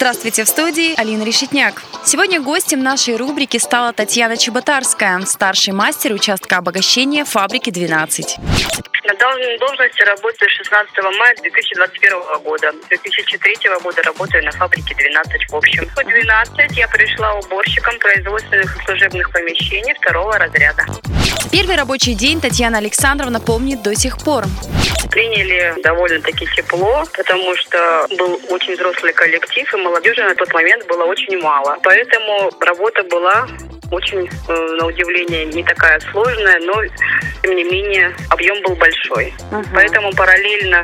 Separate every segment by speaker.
Speaker 1: Здравствуйте, в студии Алина Решетняк. Сегодня гостем нашей рубрики стала Татьяна Чеботарская, старший мастер участка обогащения фабрики 12.
Speaker 2: На данной должности работаю 16 мая 2021 года. С 2003 года работаю на фабрике 12 в общем. В 12 я пришла уборщиком производственных и служебных помещений второго разряда.
Speaker 1: Первый рабочий день Татьяна Александровна помнит до сих пор.
Speaker 2: Приняли довольно-таки тепло, потому что был очень взрослый коллектив, и молодежи на тот момент было очень мало. Поэтому работа была очень, э, на удивление, не такая сложная, но, тем не менее, объем был большой. Uh-huh. Поэтому параллельно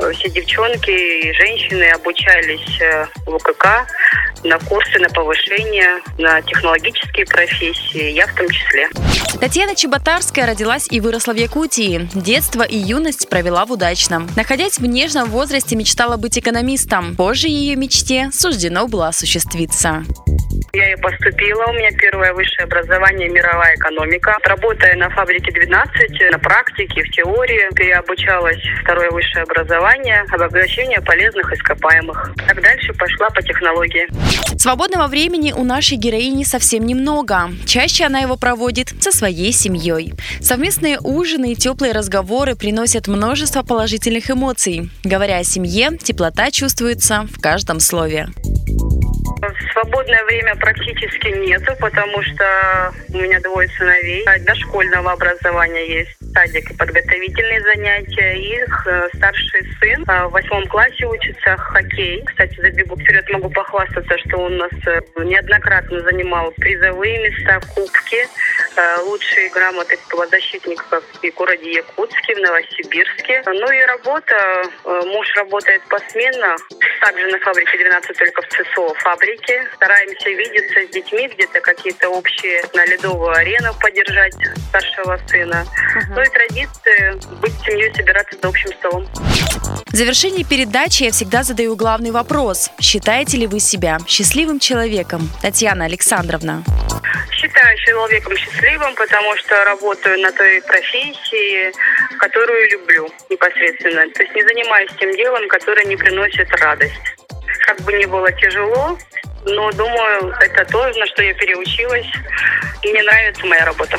Speaker 2: э, все девчонки и женщины обучались э, в УКК на курсы на повышение, на технологические профессии, я в том числе.
Speaker 1: Татьяна Чеботарская родилась и выросла в Якутии. Детство и юность провела в удачном. Находясь в нежном возрасте, мечтала быть экономистом. Позже ее мечте суждено было осуществиться.
Speaker 2: Я и поступила. У меня первое высшее образование мировая экономика. Работая на фабрике 12, на практике, в теории, я обучалась второе высшее образование, обогащение полезных ископаемых. Так дальше пошла по технологии.
Speaker 1: Свободного времени у нашей героини совсем немного. Чаще она его проводит со своей семьей. Совместные ужины и теплые разговоры приносят множество положительных эмоций. Говоря о семье, теплота чувствуется в каждом слове.
Speaker 2: Свободное время практически нету, потому что у меня двое сыновей. Дошкольного образования есть садик и подготовительные занятия. Их э, старший сын э, в восьмом классе учится хоккей. Кстати, забегу вперед, могу похвастаться, что он у нас э, неоднократно занимал призовые места, кубки, лучшие грамоты защитников в городе Якутске, в Новосибирске. Ну и работа. Муж работает посменно. Также на фабрике 12 только в ЦСО фабрике. Стараемся видеться с детьми, где-то какие-то общие на ледовую арену поддержать старшего сына. Uh-huh. Ну и традиции быть семьей, собираться за общим столом.
Speaker 1: В завершении передачи я всегда задаю главный вопрос. Считаете ли вы себя счастливым человеком, Татьяна Александровна?
Speaker 2: Считаю человеком счастливым, потому что работаю на той профессии, которую люблю непосредственно. То есть не занимаюсь тем делом, которое не приносит радость. Как бы ни было тяжело, но думаю, это то, на что я переучилась, и мне нравится моя работа.